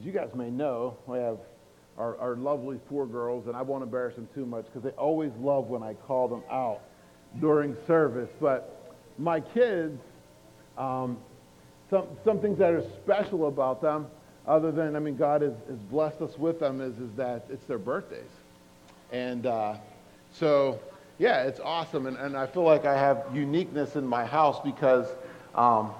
as you guys may know, we have our, our lovely four girls, and I won't embarrass them too much because they always love when I call them out during service. But my kids, um, some, some things that are special about them, other than, I mean, God has, has blessed us with them, is, is that it's their birthdays. And uh, so, yeah, it's awesome. And, and I feel like I have uniqueness in my house because um,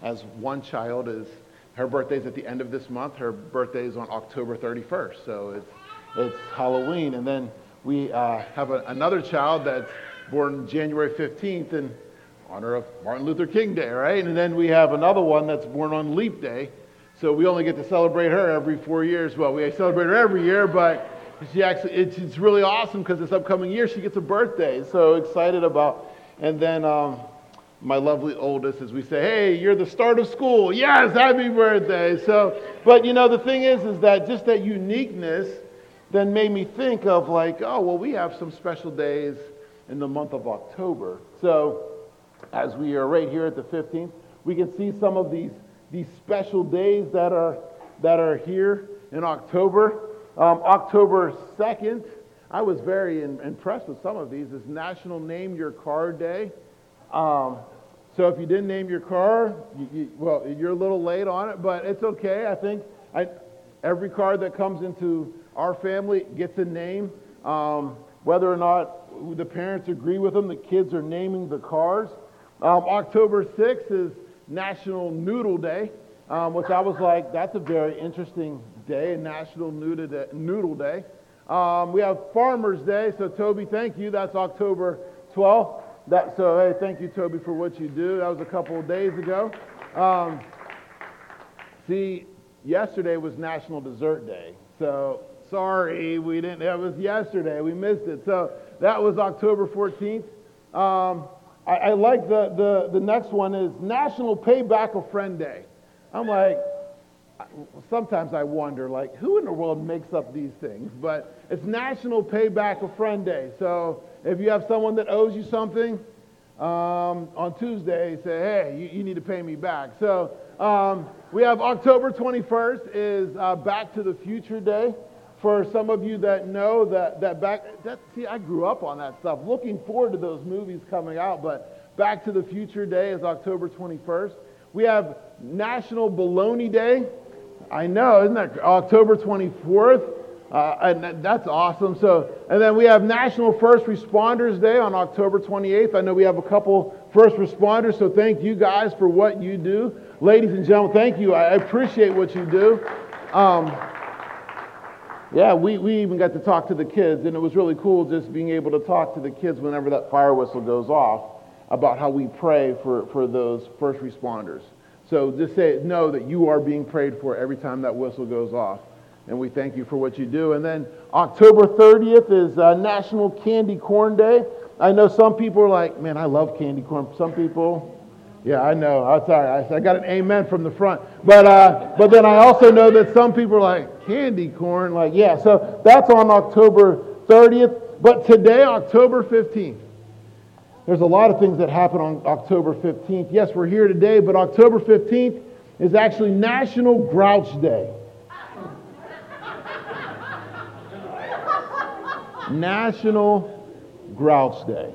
as one child is, her birthday's at the end of this month. Her birthday is on October 31st. So it's, it's Halloween. And then we uh, have a, another child that's born January 15th in honor of Martin Luther King Day, right? And then we have another one that's born on Leap Day. So we only get to celebrate her every four years. Well, we celebrate her every year, but she actually, it's, it's really awesome because this upcoming year she gets a birthday. So excited about. And then um, my lovely oldest, as we say, hey, you're the start of school. Yes, happy birthday. So, but you know, the thing is, is that just that uniqueness then made me think of like, oh, well, we have some special days in the month of October. So as we are right here at the 15th, we can see some of these, these special days that are, that are here in October. Um, October 2nd, I was very in, impressed with some of these, is National Name Your Car Day. Um, so if you didn't name your car, you, you, well, you're a little late on it, but it's okay. I think I, every car that comes into our family gets a name. Um, whether or not the parents agree with them, the kids are naming the cars. Um, October 6th is National Noodle Day, um, which I was like, that's a very interesting day, National Noodle Day. Um, we have Farmers Day, so Toby, thank you. That's October 12th. That, so, hey, thank you, Toby, for what you do. That was a couple of days ago. Um, see, yesterday was National Dessert Day. So, sorry, we didn't, that was yesterday. We missed it. So, that was October 14th. Um, I, I, like the, the, the next one is National Payback a Friend Day. I'm like, sometimes I wonder, like, who in the world makes up these things? But it's National Payback a Friend Day. So, if you have someone that owes you something, um, on Tuesday, say, hey, you, you, need to pay me back. So um, we have October 21st is uh, Back to the Future Day. For some of you that know that, that back, that, see, I grew up on that stuff. Looking forward to those movies coming out, but Back to the Future Day is October 21st. We have National Baloney Day. I know, isn't that October 24th? Uh, and that's awesome. So, and then we have National First Responders Day on October 28th. I know we have a couple first responders, so thank you guys for what you do. Ladies and gentlemen, thank you. I appreciate what you do. Um, yeah, we, we even got to talk to the kids, and it was really cool just being able to talk to the kids whenever that fire whistle goes off about how we pray for, for those first responders. So just say, know that you are being prayed for every time that whistle goes off and we thank you for what you do. And then October 30th is uh, National Candy Corn Day. I know some people are like, man, I love candy corn. Some people, yeah, I know. I'm sorry. I, I got an amen from the front. But, uh, but then I also know that some people are like, candy corn? Like, yeah. So that's on October 30th. But today, October 15th, there's a lot of things that happen on October 15th. Yes, we're here today, but October 15th is actually National Grouch Day. National Grouch Day.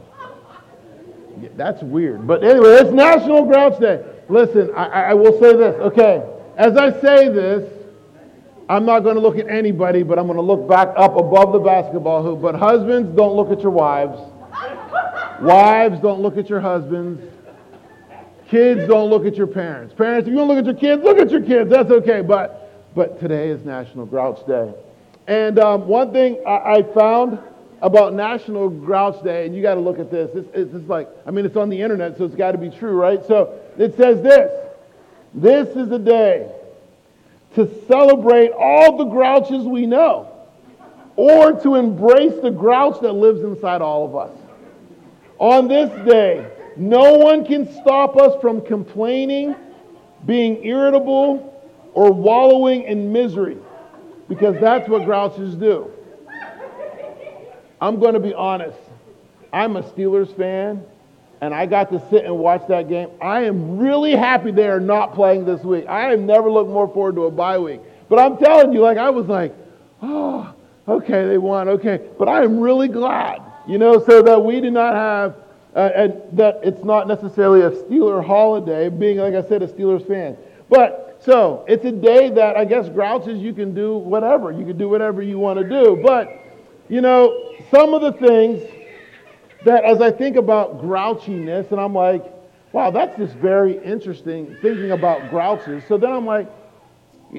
Yeah, that's weird. But anyway, it's National Grouch Day. Listen, I, I will say this. Okay, as I say this, I'm not going to look at anybody, but I'm going to look back up above the basketball hoop. But husbands, don't look at your wives. Wives, don't look at your husbands. Kids, don't look at your parents. Parents, if you want to look at your kids, look at your kids. That's okay. But, but today is National Grouch Day. And um, one thing I, I, found about National Grouch Day, and you got to look at this. It's, it's like, I mean, it's on the internet, so it's got to be true, right? So it says this This is a day to celebrate all the grouches we know, or to embrace the grouch that lives inside all of us. On this day, no one can stop us from complaining, being irritable, or wallowing in misery because that's what grouches do. I'm going to be honest. I'm a Steelers fan, and I got to sit and watch that game. I am really happy they are not playing this week. I have never looked more forward to a bye week. But I'm telling you, like, I was like, oh, okay, they won, okay. But I am really glad, you know, so that we do not have, uh, and that it's not necessarily a Steeler holiday, being, like I said, a Steelers fan. But, so, it's a day that I guess grouches, you can do whatever. You can do whatever you want to do. But, you know, some of the things that as I think about grouchiness, and I'm like, wow, that's just very interesting thinking about grouches. So then I'm like,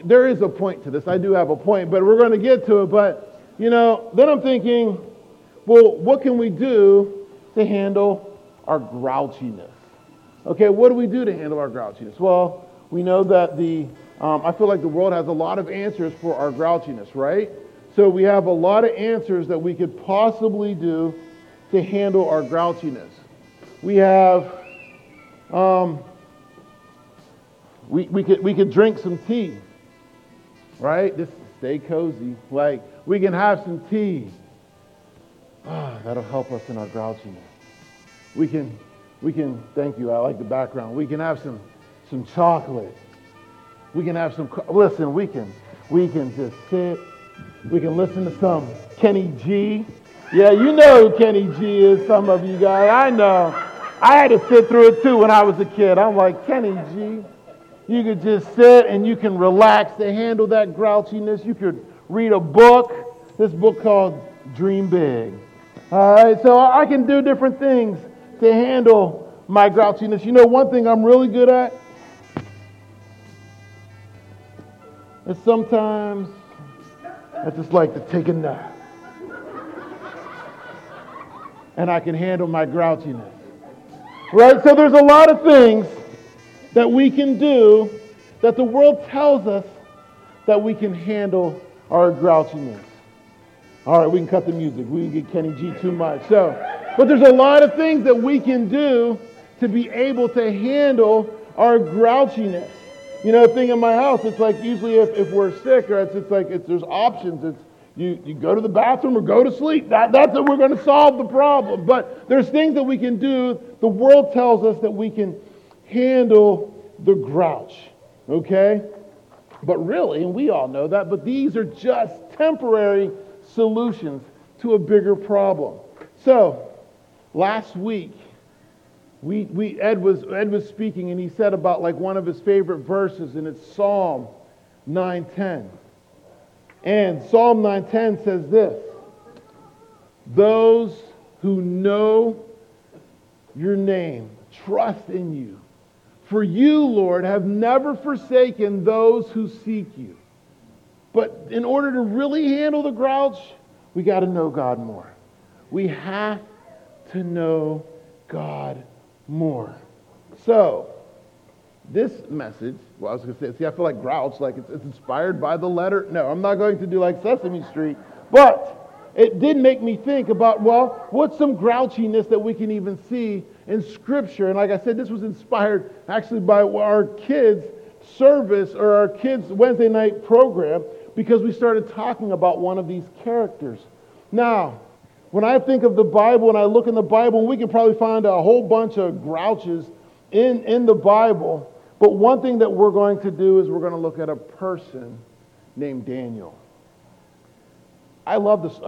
there is a point to this. I do have a point, but we're going to get to it. But, you know, then I'm thinking, well, what can we do to handle our grouchiness? Okay, what do we do to handle our grouchiness? Well, we know that the, um, I feel like the world has a lot of answers for our grouchiness, right? So we have a lot of answers that we could possibly do to handle our grouchiness. We have, um, we, we, could, we could drink some tea, right? Just stay cozy. Like, we can have some tea. Ah, that'll help us in our grouchiness. We can, we can, thank you, I like the background. We can have some, some chocolate. We can have some, listen, we can, we can just sit. We can listen to some Kenny G. Yeah, you know who Kenny G is, some of you guys. I know. I had to sit through it too when I was a kid. I'm like, Kenny G, you could just sit and you can relax to handle that grouchiness. You could read a book, this book called Dream Big. All right, so I can do different things to handle my grouchiness. You know, one thing I'm really good at is sometimes I just like to take a nap and I can handle my grouchiness. Right? So there's a lot of things that we can do that the world tells us that we can handle our grouchiness. All right, we can cut the music. We can get Kenny G too much. So, but there's a lot of things that we can do to be able to handle our grouchiness. You know, thing in my house, it's like usually if, if we're sick or it's, it's like it's, there's options. It's you, you go to the bathroom or go to sleep. That, that's how we're going to solve the problem. But there's things that we can do. The world tells us that we can handle the grouch. Okay? But really, and we all know that, but these are just temporary solutions to a bigger problem. So, last week, we, we, Ed, was, Ed was speaking and he said about like one of his favorite verses, and it's Psalm 910. And Psalm 910 says this Those who know your name trust in you. For you, Lord, have never forsaken those who seek you. But in order to really handle the grouch, we got to know God more. We have to know God more. So, this message, well, I was going to say, see, I feel like Grouch, like it's, it's inspired by the letter. No, I'm not going to do like Sesame Street, but it did make me think about, well, what's some grouchiness that we can even see in Scripture? And like I said, this was inspired actually by our kids' service or our kids' Wednesday night program because we started talking about one of these characters. Now, when I think of the Bible and I look in the Bible, we can probably find a whole bunch of grouches in, in the Bible. But one thing that we're going to do is we're going to look at a person named Daniel. I love this.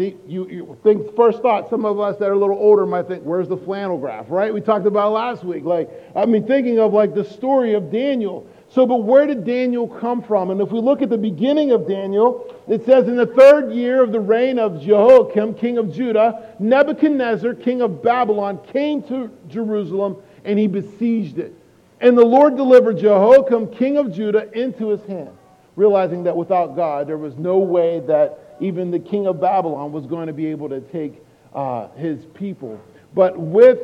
See, you, you think first thought. Some of us that are a little older might think, "Where's the flannel graph?" Right? We talked about last week. Like, I mean, thinking of like the story of Daniel. So, but where did Daniel come from? And if we look at the beginning of Daniel, it says, In the third year of the reign of Jehoiakim, king of Judah, Nebuchadnezzar, king of Babylon, came to Jerusalem and he besieged it. And the Lord delivered Jehoiakim, king of Judah, into his hand, realizing that without God, there was no way that even the king of Babylon was going to be able to take uh, his people. But with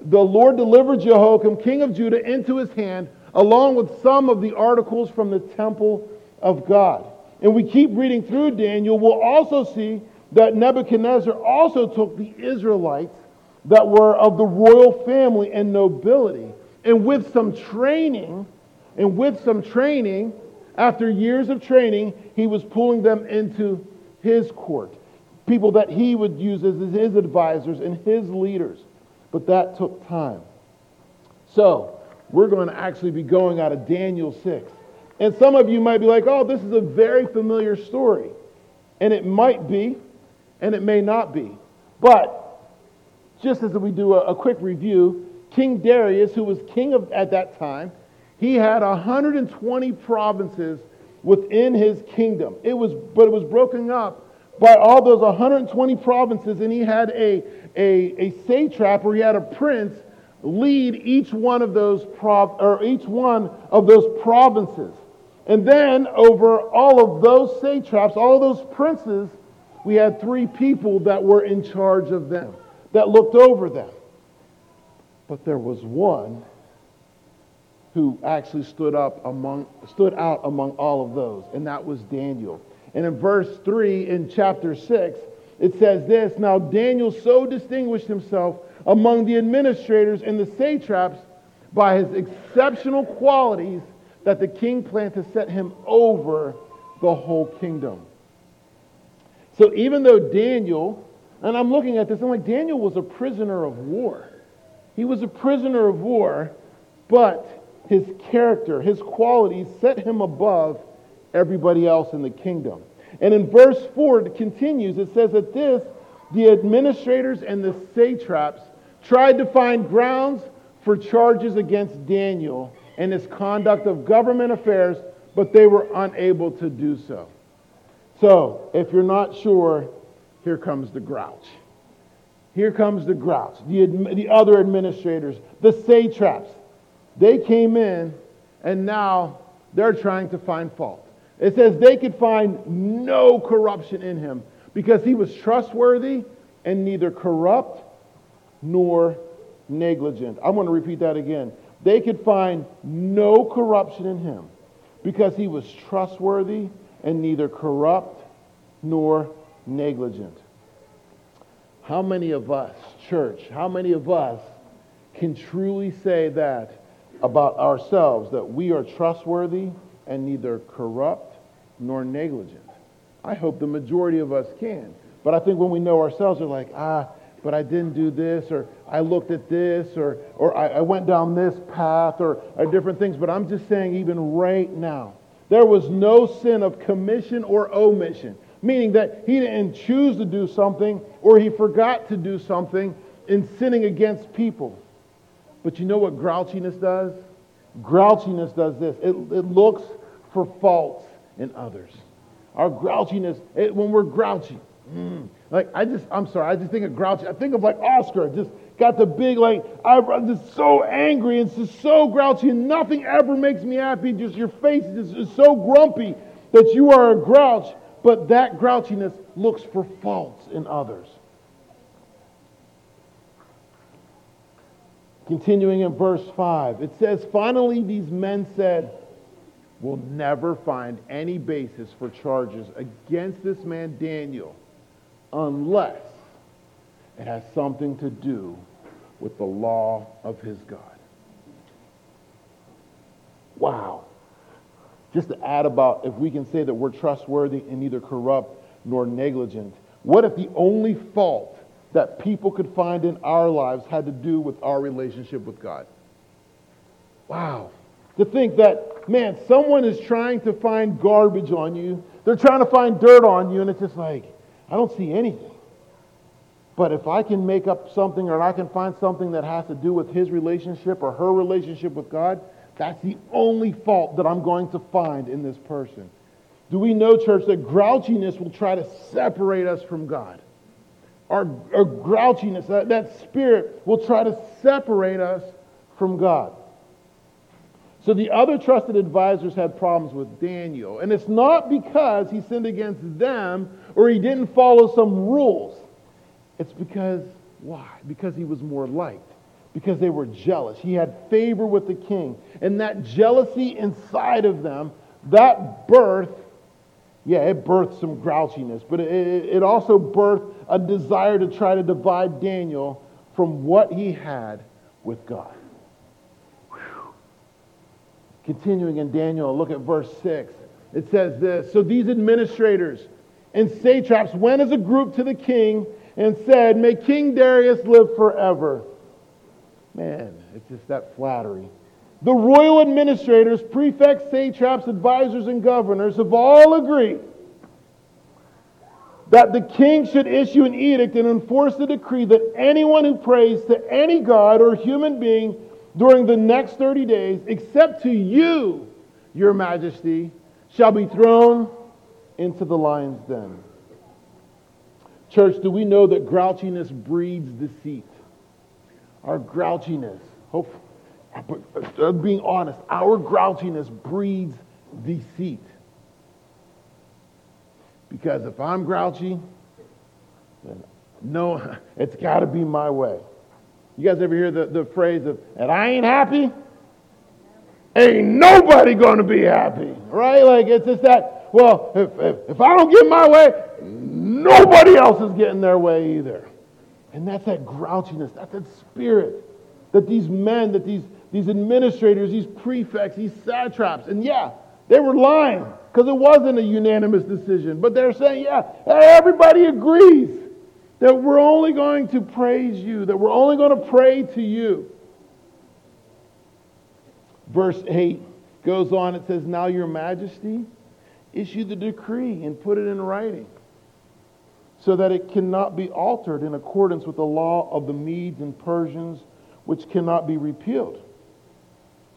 the Lord delivered Jehoiakim, king of Judah, into his hand, along with some of the articles from the temple of God. And we keep reading through Daniel, we'll also see that Nebuchadnezzar also took the Israelites that were of the royal family and nobility and with some training, and with some training, after years of training, he was pulling them into his court. People that he would use as his advisors and his leaders. But that took time. So, we're going to actually be going out of Daniel 6. And some of you might be like, oh, this is a very familiar story. And it might be, and it may not be. But just as we do a, a quick review, King Darius, who was king of, at that time, he had 120 provinces within his kingdom. It was, but it was broken up by all those 120 provinces, and he had a, a, a satrap or he had a prince lead each one of those prov- or each one of those provinces. And then over all of those satraps, all of those princes, we had three people that were in charge of them, that looked over them. But there was one who actually stood up among stood out among all of those, and that was Daniel. And in verse 3 in chapter 6, it says this Now Daniel so distinguished himself among the administrators and the satraps by his exceptional qualities that the king planned to set him over the whole kingdom. So even though Daniel, and I'm looking at this, I'm like, Daniel was a prisoner of war. He was a prisoner of war, but his character, his qualities set him above everybody else in the kingdom. And in verse 4, it continues, it says that this, the administrators and the satraps tried to find grounds for charges against Daniel and his conduct of government affairs, but they were unable to do so. So, if you're not sure, here comes the grouch. Here comes the grouch, the, the other administrators, the satraps. They came in, and now they're trying to find fault. It says they could find no corruption in him because he was trustworthy and neither corrupt nor negligent. I'm going to repeat that again. They could find no corruption in him because he was trustworthy and neither corrupt nor negligent. How many of us, church, how many of us can truly say that about ourselves, that we are trustworthy and neither corrupt nor negligent? I hope the majority of us can. But I think when we know ourselves, we're like, ah, but I didn't do this, or I looked at this, or, or I, I went down this path, or, or different things. But I'm just saying, even right now, there was no sin of commission or omission, meaning that he didn't choose to do something or he forgot to do something in sinning against people. But you know what grouchiness does? Grouchiness does this it, it looks for faults in others. Our grouchiness, it, when we're grouchy, mm, like, I just, I'm sorry, I just think of grouchy. I think of like Oscar, just got the big, like, I'm just so angry and just so grouchy, and nothing ever makes me happy. Just your face is just so grumpy that you are a grouch, but that grouchiness looks for faults in others. Continuing in verse 5, it says, Finally, these men said, We'll never find any basis for charges against this man Daniel unless it has something to do with the law of his God. Wow. Just to add about if we can say that we're trustworthy and neither corrupt nor negligent, what if the only fault that people could find in our lives had to do with our relationship with God? Wow. To think that, man, someone is trying to find garbage on you, they're trying to find dirt on you, and it's just like, I don't see anything. But if I can make up something or I can find something that has to do with his relationship or her relationship with God, that's the only fault that I'm going to find in this person. Do we know, church, that grouchiness will try to separate us from God? Our, our grouchiness, that, that spirit, will try to separate us from God. So the other trusted advisors had problems with Daniel. And it's not because he sinned against them or he didn't follow some rules. It's because, why? Because he was more liked. Because they were jealous. He had favor with the king. And that jealousy inside of them, that birth, yeah, it birthed some grouchiness, but it, it also birthed a desire to try to divide Daniel from what he had with God. Continuing in Daniel, look at verse 6. It says this So these administrators and satraps went as a group to the king and said, May King Darius live forever. Man, it's just that flattery. The royal administrators, prefects, satraps, advisors, and governors have all agreed that the king should issue an edict and enforce the decree that anyone who prays to any god or human being during the next 30 days, except to you, your majesty, shall be thrown into the lion's den. Church, do we know that grouchiness breeds deceit? Our grouchiness, hope, uh, being honest, our grouchiness breeds deceit. Because if I'm grouchy, then no, it's got to be my way. You guys ever hear the, the phrase of, and I ain't happy? Ain't nobody going to be happy, right? Like it's just that, well, if, if, if I don't get my way, nobody else is getting their way either. And that's that grouchiness, that's that spirit that these men, that these, these administrators, these prefects, these satraps, and yeah, they were lying because it wasn't a unanimous decision. But they're saying, yeah, everybody agrees that we're only going to praise you, that we're only going to pray to you. Verse 8 goes on, it says, Now your majesty, issue the decree and put it in writing, so that it cannot be altered in accordance with the law of the Medes and Persians, which cannot be repealed.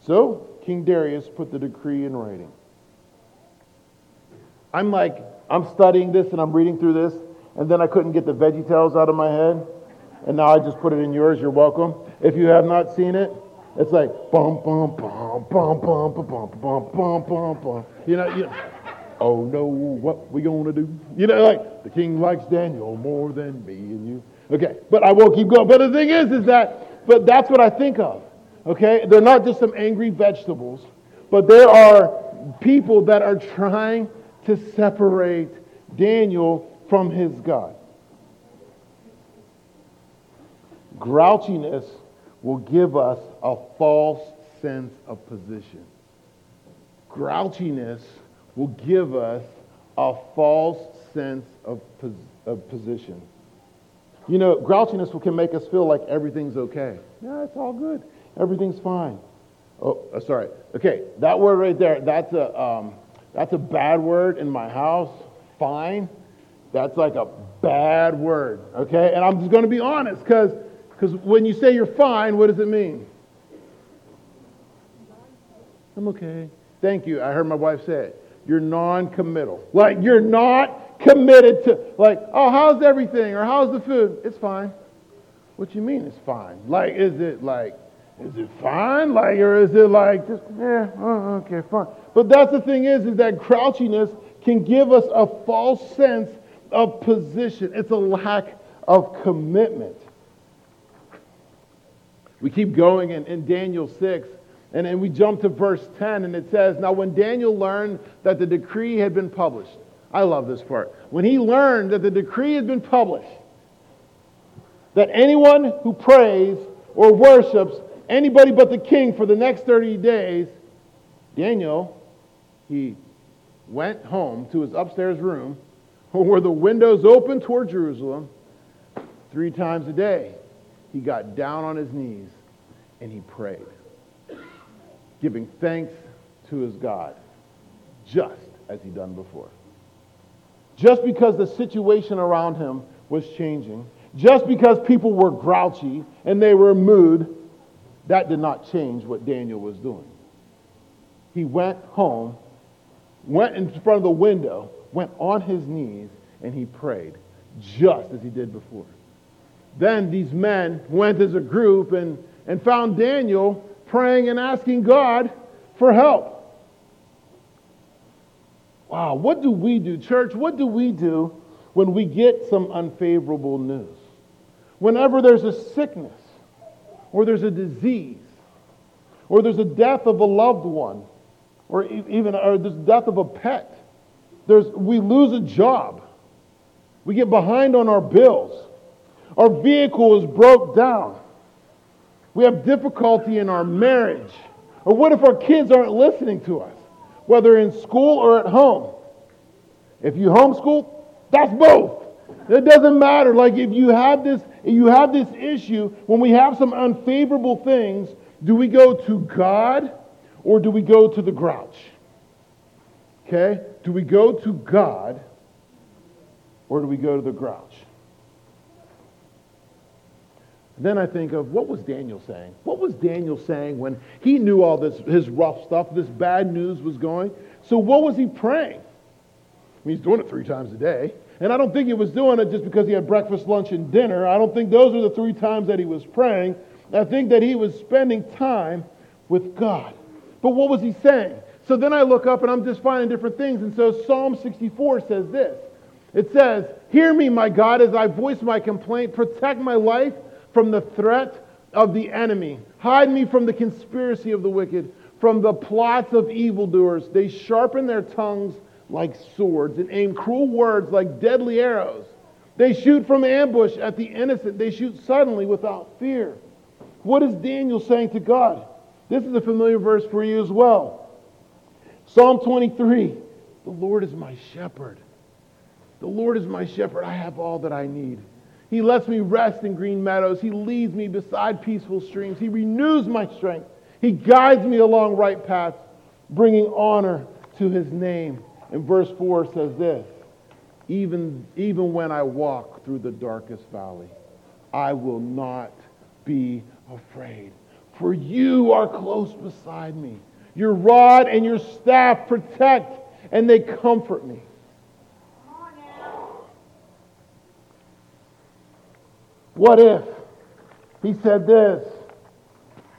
So King Darius put the decree in writing. I'm like, I'm studying this and I'm reading through this, and then I couldn't get the Veggie Tales out of my head, and now I just put it in yours. You're welcome. If you have not seen it, it's like bum bum bum bum bum bum bum bum bum bum. You know, you know. Oh no, what we gonna do? You know, like the king likes Daniel more than me and you. Okay, but I won't keep going. But the thing is, is that, but that's what I think of. Okay, they're not just some angry vegetables, but there are people that are trying to separate Daniel from his God. Grouchiness will give us a false sense of position. Grouchiness will give us a false sense of, pos- of position. You know, grouchiness can make us feel like everything's okay. Yeah, it's all good. Everything's fine. Oh, uh, sorry. Okay, that word right there, that's a, um, that's a bad word in my house. Fine. That's like a bad word, okay? And I'm just going to be honest because when you say you're fine, what does it mean? I'm okay. Thank you. I heard my wife say it. You're non committal. Like, you're not committed to, like, oh, how's everything? Or how's the food? It's fine. What you mean it's fine? Like, is it like, is it fine? Like, or is it like, just, yeah, oh, okay, fine. But that's the thing is, is that grouchiness can give us a false sense of position. It's a lack of commitment. We keep going in, in Daniel 6, and then we jump to verse 10, and it says, Now when Daniel learned that the decree had been published, I love this part. When he learned that the decree had been published, that anyone who prays or worships anybody but the king for the next 30 days, Daniel, he went home to his upstairs room where the windows open toward Jerusalem three times a day he got down on his knees and he prayed, giving thanks to his God, just as he'd done before. Just because the situation around him was changing, just because people were grouchy and they were mood, that did not change what Daniel was doing. He went home, went in front of the window, went on his knees, and he prayed, just as he did before. Then these men went as a group and, and found Daniel praying and asking God for help. Wow, what do we do, church? What do we do when we get some unfavorable news? Whenever there's a sickness, or there's a disease, or there's a death of a loved one, or even or there's death of a pet, there's, we lose a job, we get behind on our bills, our vehicle is broke down. We have difficulty in our marriage. Or what if our kids aren't listening to us, whether in school or at home? If you homeschool, that's both. It doesn't matter. Like if you have this, you have this issue, when we have some unfavorable things, do we go to God or do we go to the grouch? Okay? Do we go to God or do we go to the grouch? Then I think of what was Daniel saying? What was Daniel saying when he knew all this, his rough stuff, this bad news was going? So what was he praying? I mean, he's doing it three times a day. And I don't think he was doing it just because he had breakfast, lunch, and dinner. I don't think those are the three times that he was praying. I think that he was spending time with God. But what was he saying? So then I look up and I'm just finding different things. And so Psalm 64 says this It says, Hear me, my God, as I voice my complaint. Protect my life from the threat of the enemy. Hide me from the conspiracy of the wicked, from the plots of evildoers. They sharpen their tongues like swords and aim cruel words like deadly arrows. They shoot from ambush at the innocent. They shoot suddenly without fear. What is Daniel saying to God? This is a familiar verse for you as well. Psalm 23 The Lord is my shepherd. The Lord is my shepherd. I have all that I need. He lets me rest in green meadows. He leads me beside peaceful streams. He renews my strength. He guides me along right paths, bringing honor to his name. And verse 4 says this even, even when I walk through the darkest valley, I will not be afraid. For you are close beside me. Your rod and your staff protect and they comfort me. What if he said this?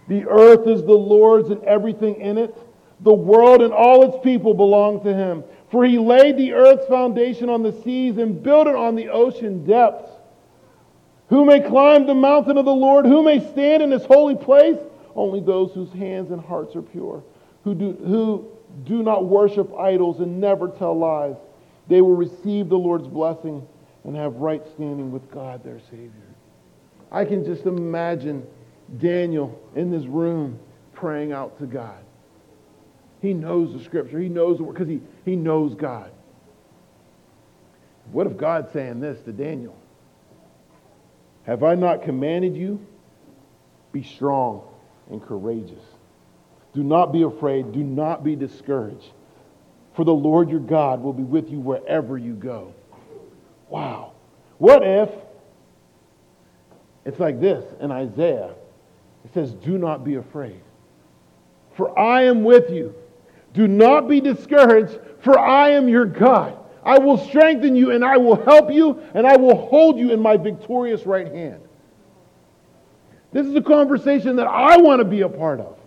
The earth is the Lord's and everything in it. The world and all its people belong to him. For he laid the earth's foundation on the seas and built it on the ocean depths. Who may climb the mountain of the Lord? Who may stand in his holy place? Only those whose hands and hearts are pure, who do, who do not worship idols and never tell lies. They will receive the Lord's blessing and have right standing with God their Savior. I can just imagine Daniel in this room praying out to God. He knows the scripture. He knows the word because he, he knows God. What if God's saying this to Daniel? Have I not commanded you? Be strong and courageous. Do not be afraid. Do not be discouraged. For the Lord your God will be with you wherever you go. Wow. What if it's like this in Isaiah? It says, Do not be afraid, for I am with you. Do not be discouraged, for I am your God. I will strengthen you and I will help you and I will hold you in my victorious right hand. This is a conversation that I want to be a part of.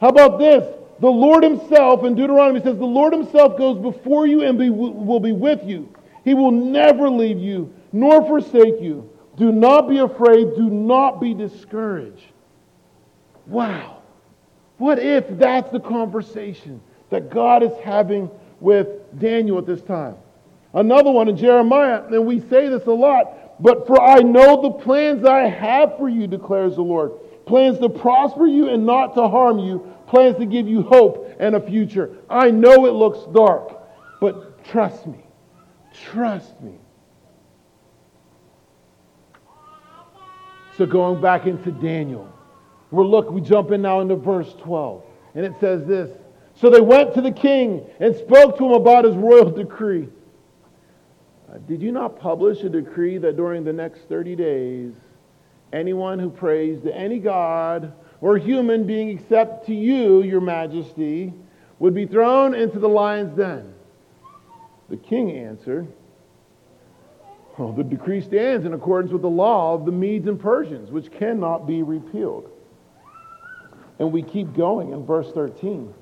How about this? The Lord Himself, in Deuteronomy says, The Lord Himself goes before you and be, will be with you. He will never leave you nor forsake you. Do not be afraid. Do not be discouraged. Wow. What if that's the conversation that God is having with Daniel at this time? Another one in Jeremiah, and we say this a lot, but for I know the plans I have for you, declares the Lord. Plans to prosper you and not to harm you, plans to give you hope and a future. I know it looks dark, but trust me. Trust me. So going back into Daniel. We're look, we jump in now into verse 12. And it says this. So they went to the king and spoke to him about his royal decree. Uh, did you not publish a decree that during the next 30 days, anyone who prays to any god or human being except to you, your majesty, would be thrown into the lion's den? The king answered, well, the decree stands in accordance with the law of the Medes and Persians, which cannot be repealed. And we keep going in verse 13.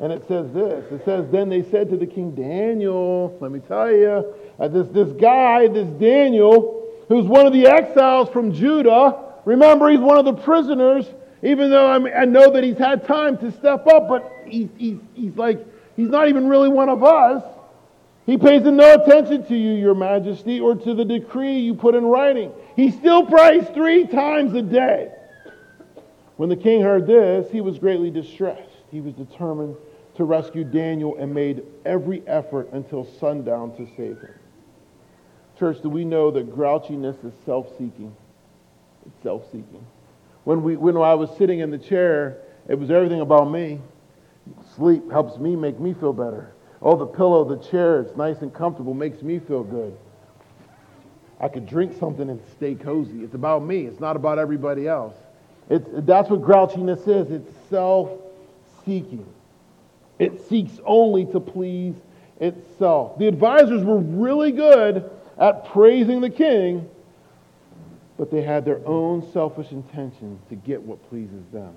And it says this it says, Then they said to the king, Daniel, let me tell you, uh, this, this guy, this Daniel, who's one of the exiles from Judah, remember, he's one of the prisoners, even though I, I know that he's had time to step up, but he's, he's, he's like, he's not even really one of us. He pays no attention to you, your majesty, or to the decree you put in writing. He still prays three times a day. When the king heard this, he was greatly distressed. He was determined to rescue Daniel and made every effort until sundown to save him. Church, do we know that grouchiness is self seeking? It's self seeking. When, we, when I was sitting in the chair, it was everything about me. Sleep helps me make me feel better. Oh, the pillow, the chair, it's nice and comfortable, makes me feel good. I could drink something and stay cozy. It's about me. It's not about everybody else. It's, that's what grouchiness is. It's self-seeking. It seeks only to please itself. The advisors were really good at praising the king, but they had their own selfish intentions to get what pleases them.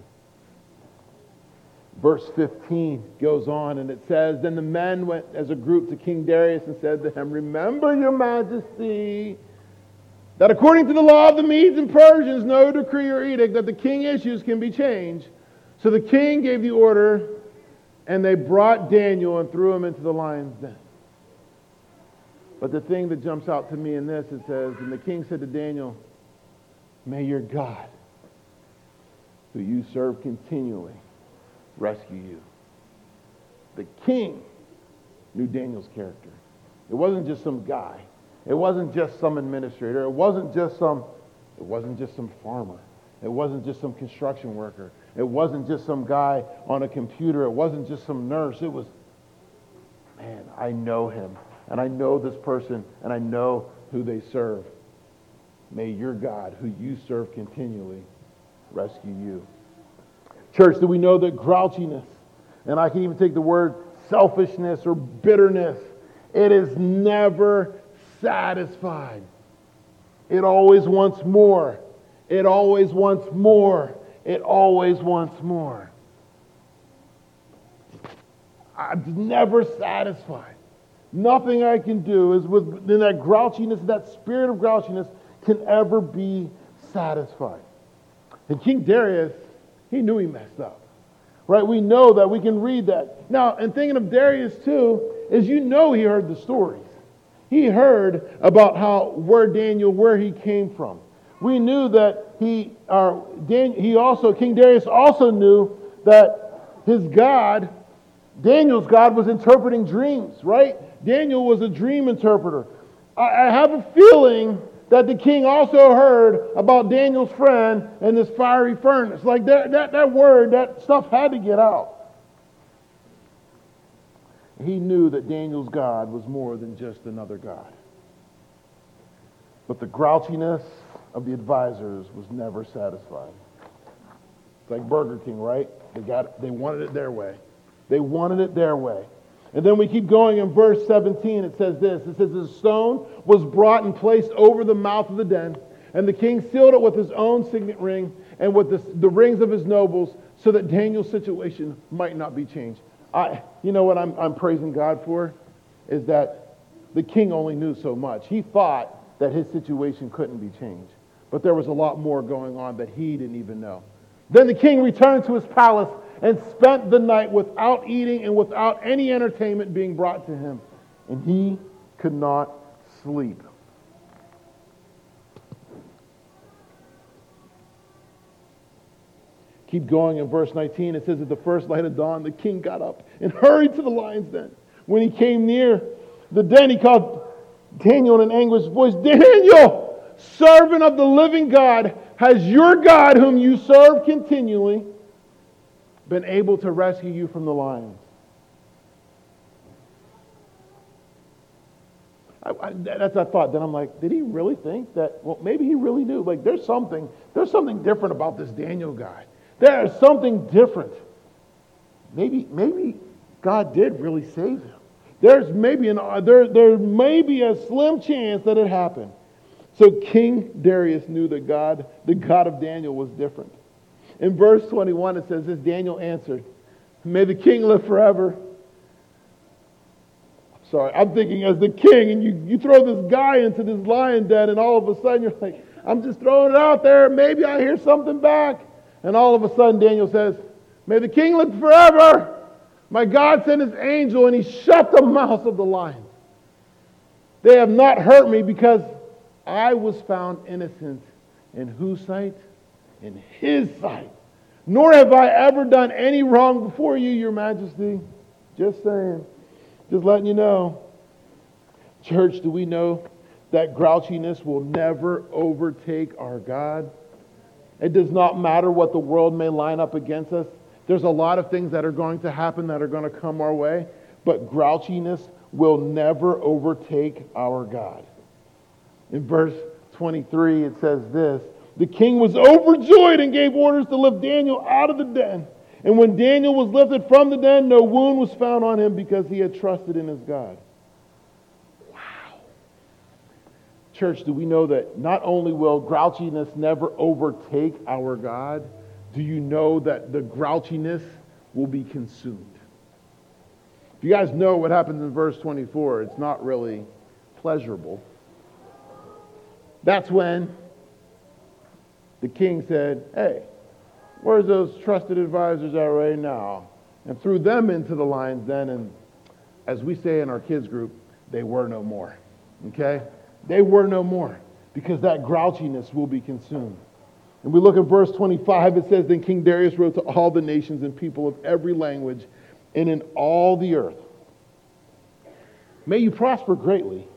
Verse 15 goes on and it says, Then the men went as a group to King Darius and said to him, Remember, your majesty, that according to the law of the Medes and Persians, no decree or edict that the king issues can be changed. So the king gave the order, and they brought Daniel and threw him into the lion's den. But the thing that jumps out to me in this, it says, And the king said to Daniel, May your God, who you serve continually, rescue you. The king knew Daniel's character. It wasn't just some guy. It wasn't just some administrator. It wasn't just some it wasn't just some farmer. It wasn't just some construction worker. It wasn't just some guy on a computer. It wasn't just some nurse. It was man, I know him and I know this person and I know who they serve. May your God, who you serve continually, rescue you. Church, do we know that grouchiness, and I can even take the word selfishness or bitterness, it is never satisfied. It always wants more. It always wants more. It always wants more. I'm never satisfied. Nothing I can do is within that grouchiness, that spirit of grouchiness, can ever be satisfied. And King Darius, he knew he messed up. Right? We know that. We can read that. Now, and thinking of Darius too, is you know he heard the stories. He heard about how where Daniel, where he came from. We knew that he, uh, Dan, he also, King Darius also knew that his God, Daniel's God, was interpreting dreams, right? Daniel was a dream interpreter. I, I have a feeling that the king also heard about Daniel's friend in this fiery furnace. Like that, that, that word, that stuff had to get out. He knew that Daniel's God was more than just another God. But the grouchiness of the advisors was never satisfied. It's like Burger King, right? They got it, they wanted it their way. They wanted it their way. And then we keep going in verse 17. It says this It says, The stone was brought and placed over the mouth of the den, and the king sealed it with his own signet ring and with the, the rings of his nobles, so that Daniel's situation might not be changed. I, you know what I'm, I'm praising God for? Is that the king only knew so much. He thought that his situation couldn't be changed. But there was a lot more going on that he didn't even know. Then the king returned to his palace and spent the night without eating and without any entertainment being brought to him. And he could not sleep. Keep going in verse 19. It says, At the first light of dawn, the king got up and hurried to the lion's den. When he came near the den, he called Daniel in an anguished voice Daniel, servant of the living God, has your God, whom you serve continually, been able to rescue you from the lions? I, I, that's a thought. Then I'm like, did he really think that? Well, maybe he really knew. Like, there's something, there's something different about this Daniel guy. There's something different. Maybe, maybe God did really save him. There's maybe an, uh, there, there may be a slim chance that it happened. So King Darius knew that God, the God of Daniel, was different. In verse 21, it says this Daniel answered, May the king live forever. Sorry, I'm thinking as the king, and you, you throw this guy into this lion den, and all of a sudden you're like, I'm just throwing it out there. Maybe I hear something back. And all of a sudden, Daniel says, May the king live forever. My God sent his angel, and he shut the mouths of the lions. They have not hurt me because I was found innocent. In whose sight? In his sight. Nor have I ever done any wrong before you, your majesty. Just saying. Just letting you know. Church, do we know that grouchiness will never overtake our God? It does not matter what the world may line up against us. There's a lot of things that are going to happen that are going to come our way, but grouchiness will never overtake our God. In verse 23, it says this The king was overjoyed and gave orders to lift Daniel out of the den. And when Daniel was lifted from the den, no wound was found on him because he had trusted in his God. Wow. Church, do we know that not only will grouchiness never overtake our God, do you know that the grouchiness will be consumed? If you guys know what happens in verse 24, it's not really pleasurable. That's when the king said, Hey, where's those trusted advisors at right now? And threw them into the lion's den, And as we say in our kids group, they were no more. Okay? They were no more because that grouchiness will be consumed. And we look at verse 25, it says, Then King Darius wrote to all the nations and people of every language and in all the earth. May you prosper greatly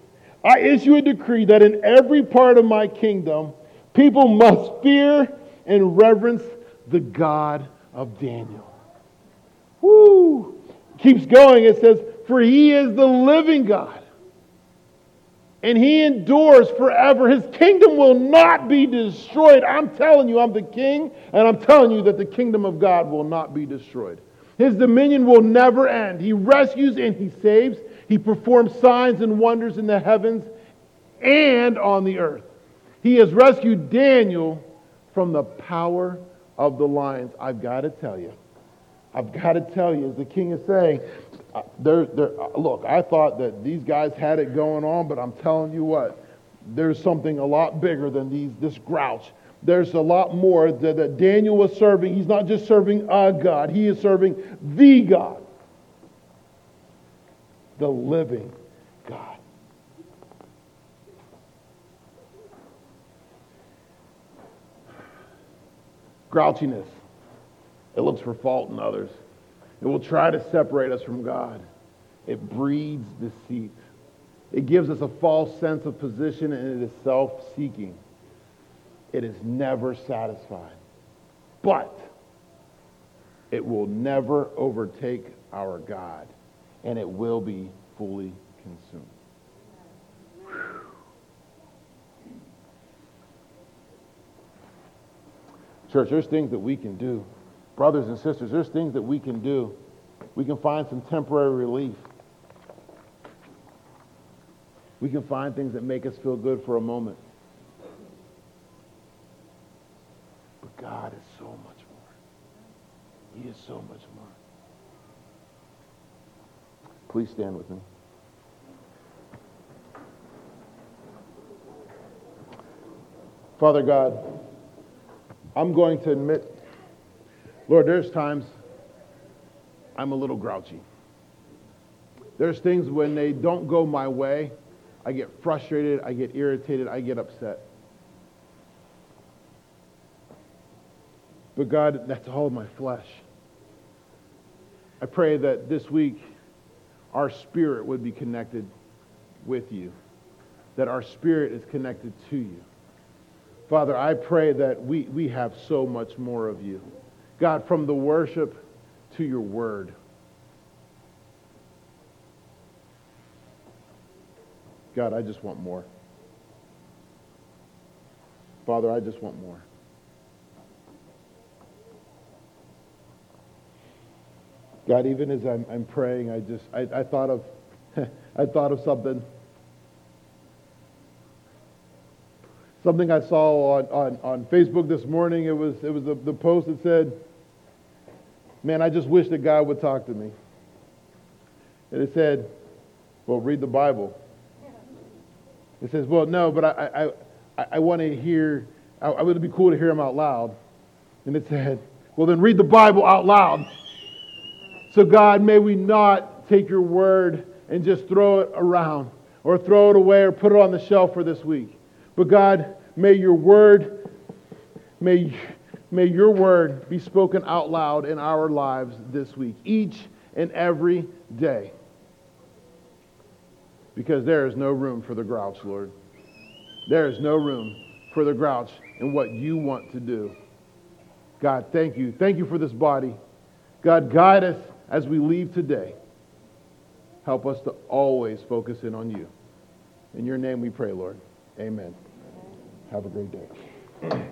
I issue a decree that in every part of my kingdom, people must fear and reverence the God of Daniel. Woo! Keeps going. It says, For he is the living God. And he endures forever. His kingdom will not be destroyed. I'm telling you, I'm the king, and I'm telling you that the kingdom of God will not be destroyed. His dominion will never end. He rescues and he saves. He performs signs and wonders in the heavens and on the earth. He has rescued Daniel from the power of the lions. I've got to tell you. I've got to tell you, as the king is saying, look, I thought that these guys had it going on, but I'm telling you what, there's something a lot bigger than these, this grouch. There's a lot more that, that Daniel was serving. He's not just serving a God, he is serving the God the living God. Grouchiness. It looks for fault in others. It will try to separate us from God. It breeds deceit. It gives us a false sense of position and it is self seeking. It is never satisfied. But it will never overtake our God and it will be fully consumed. Church, there's things that we can do. Brothers and sisters, there's things that we can do. We can find some temporary relief. We can find things that make us feel good for a moment. But God is so much more. He is so much more. Please stand with me. Father God, I'm going to admit, Lord, there's times I'm a little grouchy. There's things when they don't go my way, I get frustrated, I get irritated, I get upset. But God, that's all my flesh. I pray that this week our spirit would be connected with you, that our spirit is connected to you. Father, I pray that we, we have so much more of you. God, from the worship to your word. God, I just want more. Father, I just want more. God, even as I'm, I'm praying, I just, I, I thought of, I thought of something. Something I saw on, on, on Facebook this morning. It was, it was the, the post that said, man, I just wish that God would talk to me. And it said, well, read the Bible. It says, well, no, but I, I, I, I want to hear, I, I would be cool to hear him out loud. And it said, well, then read the Bible out loud. So, God, may we not take your word and just throw it around or throw it away or put it on the shelf for this week. But, God, may your word, may, may your word be spoken out loud in our lives this week, each and every day. Because there is no room for the grouch, Lord. There is no room for the grouch in what you want to do. God, thank you. Thank you for this body. God, guide us as we leave today. Help us to always focus in on you. In your name we pray, Lord. Amen. Have a great day.